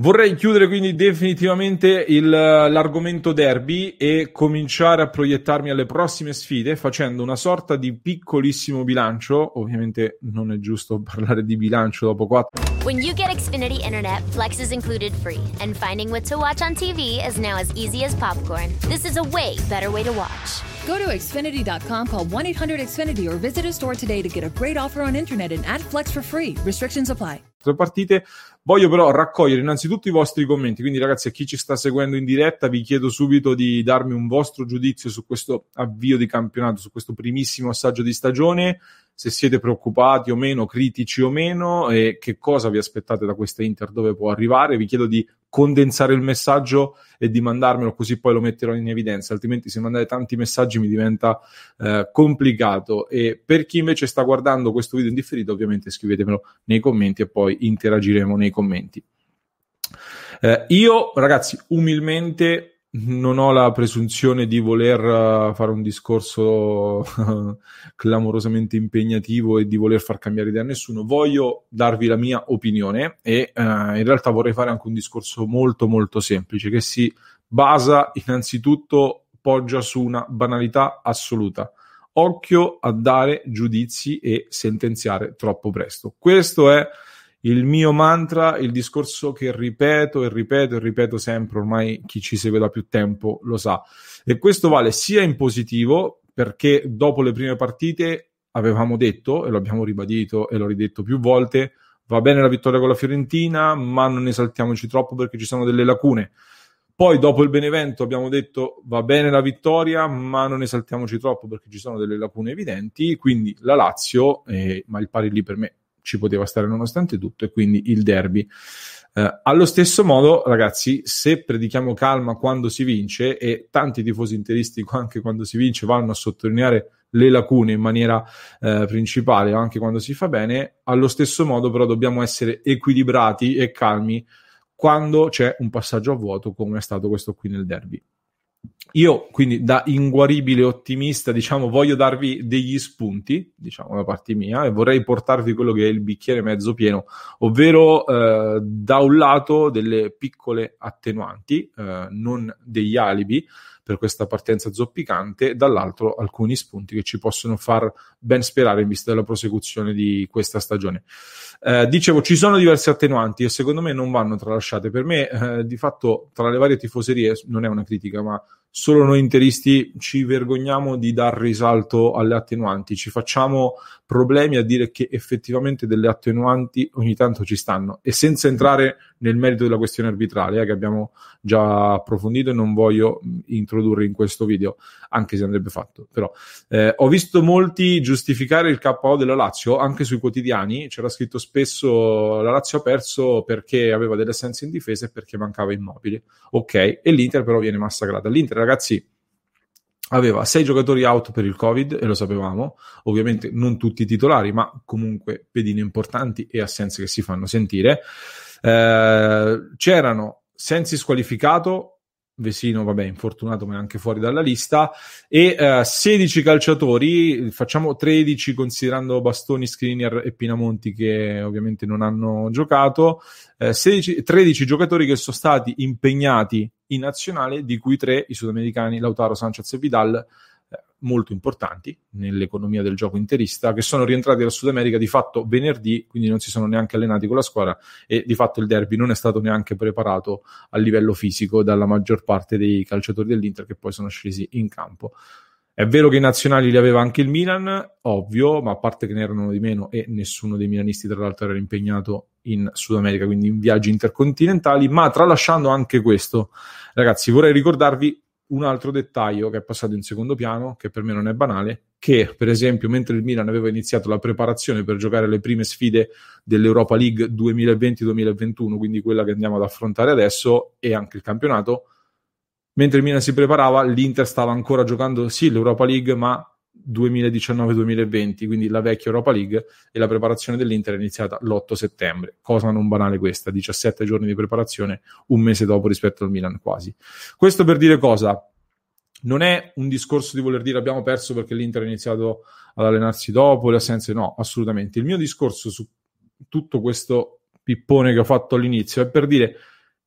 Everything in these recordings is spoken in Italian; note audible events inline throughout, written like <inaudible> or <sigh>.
Vorrei chiudere quindi definitivamente il, l'argomento derby e cominciare a proiettarmi alle prossime sfide facendo una sorta di piccolissimo bilancio. Ovviamente non è giusto <laughs> parlare di bilancio dopo quattro. When you get Xfinity Internet, Flex is included free, and finding what to watch on TV is now as easy as popcorn. This is a way better way to watch. Go to Xfinity.com, call 1 800 Xfinity, or visit a store today to get a great offer on internet and add Flex for free. Restrictions apply. partite. Voglio però raccogliere innanzitutto i vostri commenti, quindi ragazzi a chi ci sta seguendo in diretta vi chiedo subito di darmi un vostro giudizio su questo avvio di campionato, su questo primissimo assaggio di stagione, se siete preoccupati o meno, critici o meno e che cosa vi aspettate da questa Inter, dove può arrivare. Vi chiedo di condensare il messaggio e di mandarmelo così poi lo metterò in evidenza, altrimenti se mandate tanti messaggi mi diventa eh, complicato. E per chi invece sta guardando questo video in differito, ovviamente scrivetemelo nei commenti e poi interagiremo nei commenti. Eh, io, ragazzi, umilmente non ho la presunzione di voler uh, fare un discorso <laughs> clamorosamente impegnativo e di voler far cambiare idea a nessuno. Voglio darvi la mia opinione e uh, in realtà vorrei fare anche un discorso molto molto semplice che si basa innanzitutto poggia su una banalità assoluta. Occhio a dare giudizi e sentenziare troppo presto. Questo è il mio mantra, il discorso che ripeto e ripeto e ripeto sempre, ormai chi ci segue da più tempo lo sa. E questo vale sia in positivo, perché dopo le prime partite avevamo detto, e lo abbiamo ribadito e l'ho ridetto più volte, va bene la vittoria con la Fiorentina, ma non esaltiamoci troppo perché ci sono delle lacune. Poi dopo il Benevento abbiamo detto va bene la vittoria, ma non esaltiamoci troppo perché ci sono delle lacune evidenti. Quindi la Lazio, eh, ma il pari lì per me ci poteva stare nonostante tutto e quindi il derby. Eh, allo stesso modo, ragazzi, se predichiamo calma quando si vince e tanti tifosi interisti <laughs> anche quando si vince vanno a sottolineare le lacune in maniera eh, principale anche quando si fa bene, allo stesso modo però dobbiamo essere equilibrati e calmi quando c'è un passaggio a vuoto come è stato questo qui nel derby. Io quindi da inguaribile ottimista, diciamo, voglio darvi degli spunti, diciamo, da parte mia, e vorrei portarvi quello che è il bicchiere mezzo pieno, ovvero eh, da un lato delle piccole attenuanti, eh, non degli alibi per questa partenza zoppicante, dall'altro alcuni spunti che ci possono far ben sperare in vista della prosecuzione di questa stagione. Eh, dicevo, ci sono diverse attenuanti e secondo me non vanno tralasciate. Per me, eh, di fatto, tra le varie tifoserie, non è una critica, ma solo noi interisti ci vergogniamo di dar risalto alle attenuanti, ci facciamo problemi a dire che effettivamente delle attenuanti ogni tanto ci stanno e senza entrare nel merito della questione arbitrale eh, che abbiamo già approfondito e non voglio introdurre in questo video, anche se andrebbe fatto. Però eh, ho visto molti giustificare il KO della Lazio anche sui quotidiani, c'era scritto spesso la Lazio ha perso perché aveva delle assenze in difesa e perché mancava immobile. Ok, e l'Inter però viene massacrata. L'Inter ragazzi aveva sei giocatori out per il Covid e lo sapevamo, ovviamente non tutti titolari, ma comunque pedine importanti e assenze che si fanno sentire. Eh, c'erano Sensi squalificato, Vesino, vabbè, infortunato, ma è anche fuori dalla lista. E eh, 16 calciatori, facciamo 13 considerando Bastoni, Skriniar e Pinamonti che ovviamente non hanno giocato. Uh, 16, 13 giocatori che sono stati impegnati in nazionale, di cui 3 i sudamericani, Lautaro, Sanchez e Vidal. Molto importanti nell'economia del gioco interista, che sono rientrati dal Sud America di fatto venerdì, quindi non si sono neanche allenati con la squadra e di fatto il derby non è stato neanche preparato a livello fisico dalla maggior parte dei calciatori dell'Inter che poi sono scesi in campo. È vero che i nazionali li aveva anche il Milan, ovvio, ma a parte che ne erano di meno e nessuno dei milanisti tra l'altro era impegnato in Sud America, quindi in viaggi intercontinentali, ma tralasciando anche questo, ragazzi, vorrei ricordarvi un altro dettaglio che è passato in secondo piano, che per me non è banale, che per esempio mentre il Milan aveva iniziato la preparazione per giocare le prime sfide dell'Europa League 2020-2021, quindi quella che andiamo ad affrontare adesso e anche il campionato, mentre il Milan si preparava, l'Inter stava ancora giocando sì l'Europa League, ma 2019-2020, quindi la vecchia Europa League, e la preparazione dell'Inter è iniziata l'8 settembre. Cosa non banale questa, 17 giorni di preparazione, un mese dopo rispetto al Milan quasi. Questo per dire cosa? Non è un discorso di voler dire abbiamo perso perché l'Inter ha iniziato ad allenarsi dopo, le assenze, no, assolutamente. Il mio discorso su tutto questo pippone che ho fatto all'inizio è per dire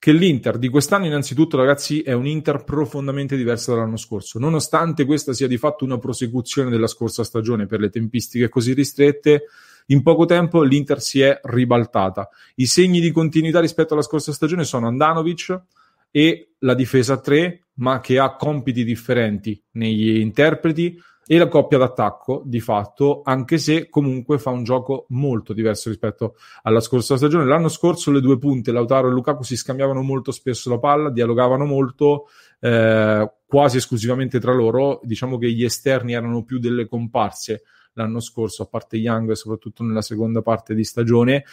che l'Inter di quest'anno innanzitutto ragazzi è un Inter profondamente diverso dall'anno scorso, nonostante questa sia di fatto una prosecuzione della scorsa stagione per le tempistiche così ristrette, in poco tempo l'Inter si è ribaltata. I segni di continuità rispetto alla scorsa stagione sono Andanovic e la difesa 3, ma che ha compiti differenti negli interpreti, e la coppia d'attacco di fatto, anche se comunque fa un gioco molto diverso rispetto alla scorsa stagione. L'anno scorso le due punte, Lautaro e Lukaku, si scambiavano molto spesso la palla, dialogavano molto, eh, quasi esclusivamente tra loro. Diciamo che gli esterni erano più delle comparse l'anno scorso, a parte Young, soprattutto nella seconda parte di stagione.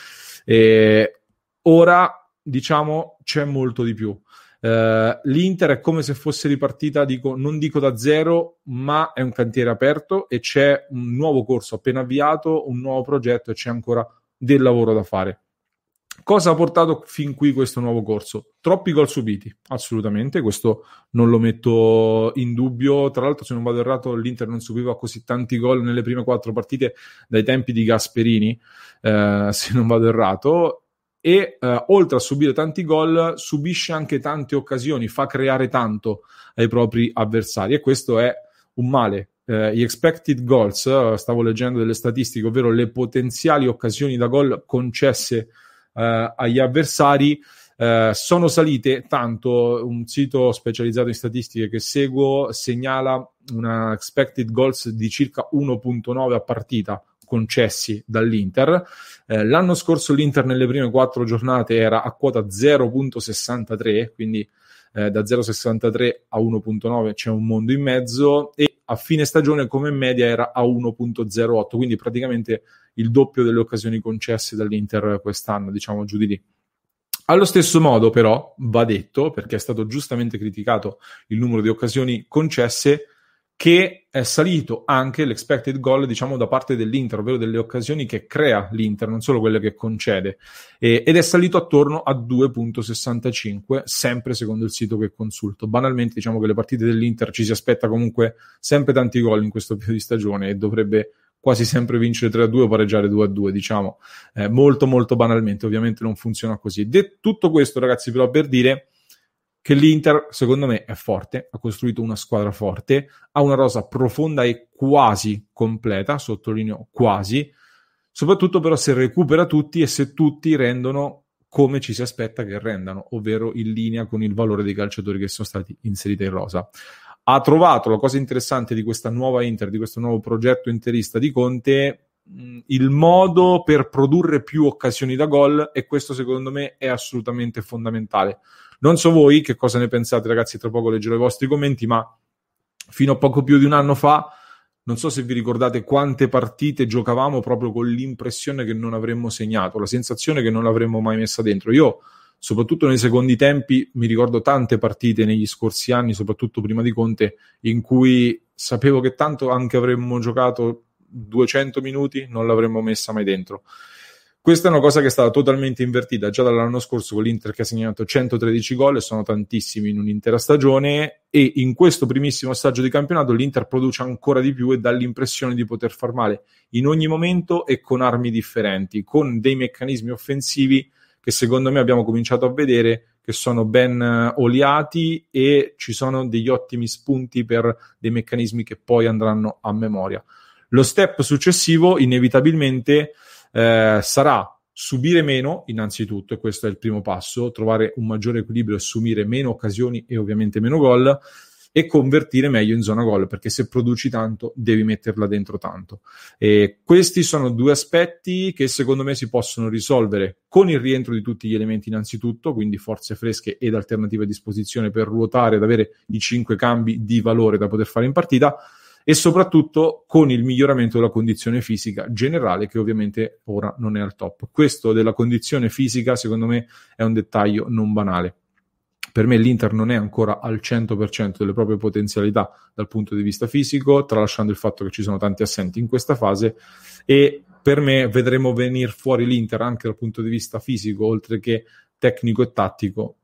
E ora, diciamo, c'è molto di più. Uh, L'Inter è come se fosse ripartita, dico, non dico da zero, ma è un cantiere aperto e c'è un nuovo corso appena avviato, un nuovo progetto e c'è ancora del lavoro da fare. Cosa ha portato fin qui questo nuovo corso? Troppi gol subiti, assolutamente, questo non lo metto in dubbio. Tra l'altro, se non vado errato, l'Inter non subiva così tanti gol nelle prime quattro partite dai tempi di Gasperini, eh, se non vado errato e eh, oltre a subire tanti gol subisce anche tante occasioni, fa creare tanto ai propri avversari e questo è un male. Eh, gli expected goals, eh, stavo leggendo delle statistiche, ovvero le potenziali occasioni da gol concesse eh, agli avversari, eh, sono salite tanto. Un sito specializzato in statistiche che seguo segnala una expected goals di circa 1.9 a partita concessi dall'Inter. Eh, l'anno scorso l'Inter nelle prime quattro giornate era a quota 0.63, quindi eh, da 0.63 a 1.9 c'è un mondo in mezzo e a fine stagione come media era a 1.08, quindi praticamente il doppio delle occasioni concesse dall'Inter quest'anno, diciamo giù di lì. Allo stesso modo, però, va detto, perché è stato giustamente criticato il numero di occasioni concesse, che è salito anche l'expected goal, diciamo, da parte dell'Inter, ovvero delle occasioni che crea l'Inter, non solo quelle che concede, e, ed è salito attorno a 2.65, sempre secondo il sito che consulto. Banalmente, diciamo che le partite dell'Inter ci si aspetta comunque sempre tanti gol in questo periodo di stagione e dovrebbe quasi sempre vincere 3-2 o pareggiare 2-2, diciamo, eh, molto molto banalmente, ovviamente non funziona così. De- tutto questo, ragazzi, però per dire che l'Inter, secondo me, è forte, ha costruito una squadra forte, ha una rosa profonda e quasi completa, sottolineo quasi, soprattutto però se recupera tutti e se tutti rendono come ci si aspetta che rendano, ovvero in linea con il valore dei calciatori che sono stati inseriti in rosa. Ha trovato la cosa interessante di questa nuova Inter, di questo nuovo progetto interista di Conte, il modo per produrre più occasioni da gol e questo secondo me è assolutamente fondamentale non so voi che cosa ne pensate, ragazzi, tra poco leggerò i vostri commenti, ma fino a poco più di un anno fa non so se vi ricordate quante partite giocavamo proprio con l'impressione che non avremmo segnato, la sensazione che non l'avremmo mai messa dentro. Io, soprattutto nei secondi tempi, mi ricordo tante partite negli scorsi anni, soprattutto prima di Conte, in cui sapevo che tanto anche avremmo giocato 200 minuti, non l'avremmo messa mai dentro. Questa è una cosa che è stata totalmente invertita già dall'anno scorso con l'Inter che ha segnato 113 gol e sono tantissimi in un'intera stagione e in questo primissimo assaggio di campionato l'Inter produce ancora di più e dà l'impressione di poter far male in ogni momento e con armi differenti, con dei meccanismi offensivi che secondo me abbiamo cominciato a vedere che sono ben eh, oliati e ci sono degli ottimi spunti per dei meccanismi che poi andranno a memoria. Lo step successivo, inevitabilmente, eh, sarà subire meno, innanzitutto, e questo è il primo passo, trovare un maggiore equilibrio assumere meno occasioni e ovviamente meno gol e convertire meglio in zona gol, perché se produci tanto devi metterla dentro tanto. E questi sono due aspetti che secondo me si possono risolvere con il rientro di tutti gli elementi innanzitutto, quindi forze fresche ed alternative a disposizione per ruotare ed avere i cinque cambi di valore da poter fare in partita e soprattutto con il miglioramento della condizione fisica generale che ovviamente ora non è al top. Questo della condizione fisica secondo me è un dettaglio non banale per me l'Inter non è ancora al 100% delle proprie potenzialità dal punto di vista fisico, tralasciando il fatto che ci sono tanti assenti in questa fase e per me vedremo venire fuori l'Inter anche dal punto di vista fisico, oltre che tecnico e tattico,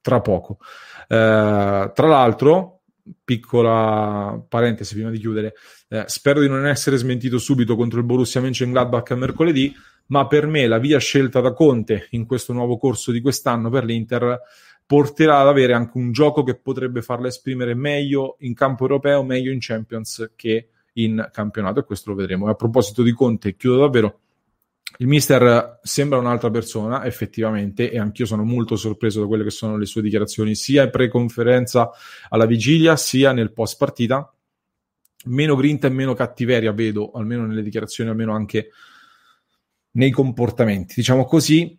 tra poco. Eh, tra l'altro, piccola parentesi prima di chiudere, eh, spero di non essere smentito subito contro il Borussia Mönchengladbach mercoledì, ma per me la via scelta da Conte in questo nuovo corso di quest'anno per l'Inter porterà ad avere anche un gioco che potrebbe farla esprimere meglio in campo europeo, meglio in Champions che in campionato e questo lo vedremo. E a proposito di Conte, chiudo davvero. Il mister sembra un'altra persona, effettivamente, e anch'io sono molto sorpreso da quelle che sono le sue dichiarazioni, sia in pre-conferenza alla vigilia, sia nel post partita. Meno grinta e meno cattiveria vedo, almeno nelle dichiarazioni, almeno anche nei comportamenti. Diciamo così,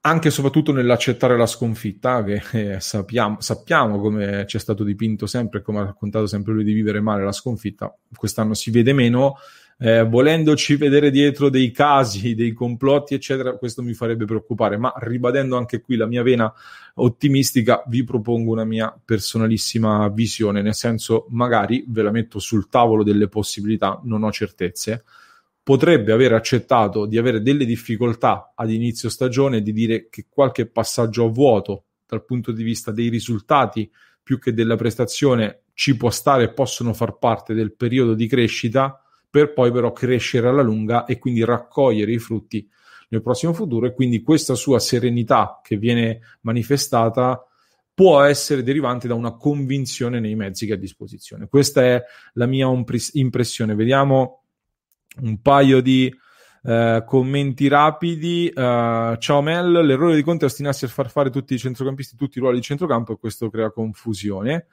anche e soprattutto nell'accettare la sconfitta, che eh, sappiamo, sappiamo, come ci è stato dipinto sempre, come ha raccontato sempre lui di vivere male la sconfitta, quest'anno si vede meno, eh, volendoci vedere dietro dei casi, dei complotti, eccetera, questo mi farebbe preoccupare, ma ribadendo anche qui la mia vena ottimistica, vi propongo una mia personalissima visione, nel senso magari ve la metto sul tavolo delle possibilità, non ho certezze, potrebbe aver accettato di avere delle difficoltà ad inizio stagione, di dire che qualche passaggio a vuoto dal punto di vista dei risultati più che della prestazione ci può stare e possono far parte del periodo di crescita per poi però crescere alla lunga e quindi raccogliere i frutti nel prossimo futuro e quindi questa sua serenità che viene manifestata può essere derivante da una convinzione nei mezzi che ha a disposizione. Questa è la mia impressione. Vediamo un paio di eh, commenti rapidi. Uh, ciao Mel, l'errore di Conte è ostinarsi a far fare tutti i centrocampisti tutti i ruoli di centrocampo e questo crea confusione.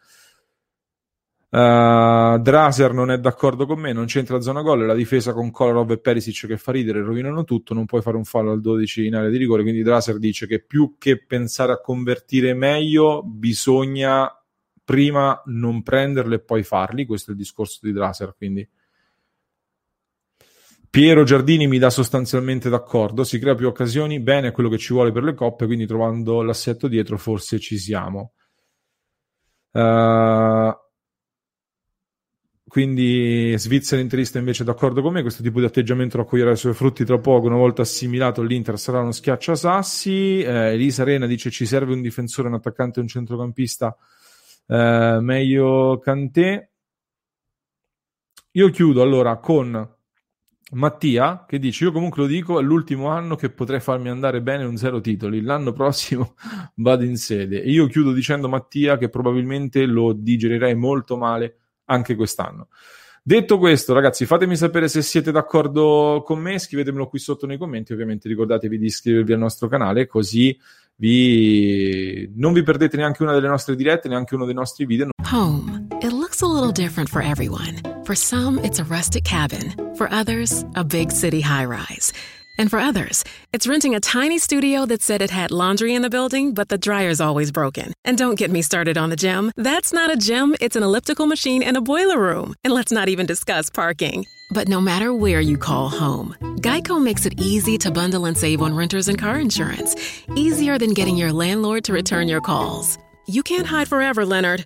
Uh, Draser non è d'accordo con me, non c'entra zona gol, la difesa con Kolarov e Perisic che fa ridere rovinano tutto, non puoi fare un fallo al 12 in area di rigore, quindi Draser dice che più che pensare a convertire meglio bisogna prima non prenderle e poi farli, questo è il discorso di Draser, quindi Piero Giardini mi dà sostanzialmente d'accordo, si crea più occasioni, bene, è quello che ci vuole per le coppe, quindi trovando l'assetto dietro forse ci siamo. Uh, quindi Svizzera interista invece è d'accordo con me, questo tipo di atteggiamento raccoglierà i suoi frutti tra poco, una volta assimilato l'Inter sarà uno schiacciasassi, eh, Elisa Arena dice ci serve un difensore, un attaccante e un centrocampista, eh, meglio Cantè. Io chiudo allora con Mattia che dice: Io comunque lo dico, è l'ultimo anno che potrei farmi andare bene un zero titoli. L'anno prossimo <laughs> vado in sede. E io chiudo dicendo Mattia che probabilmente lo digerirei molto male anche quest'anno. Detto questo, ragazzi, fatemi sapere se siete d'accordo con me, scrivetemelo qui sotto nei commenti. Ovviamente ricordatevi di iscrivervi al nostro canale, così vi... non vi perdete neanche una delle nostre dirette, neanche uno dei nostri video. Home. It looks a little different for everyone. For some, it's a rustic cabin. For others, a big city high rise. And for others, it's renting a tiny studio that said it had laundry in the building, but the dryer's always broken. And don't get me started on the gym. That's not a gym, it's an elliptical machine and a boiler room. And let's not even discuss parking. But no matter where you call home, Geico makes it easy to bundle and save on renters and car insurance. Easier than getting your landlord to return your calls. You can't hide forever, Leonard.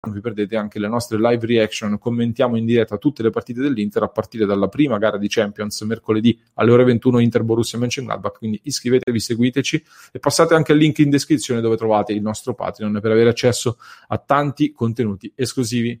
Non vi perdete anche le nostre live reaction, commentiamo in diretta tutte le partite dell'Inter a partire dalla prima gara di Champions mercoledì alle ore 21 Inter Borussia Mönchengladbach, quindi iscrivetevi, seguiteci e passate anche il link in descrizione dove trovate il nostro Patreon per avere accesso a tanti contenuti esclusivi.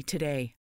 today.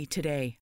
today.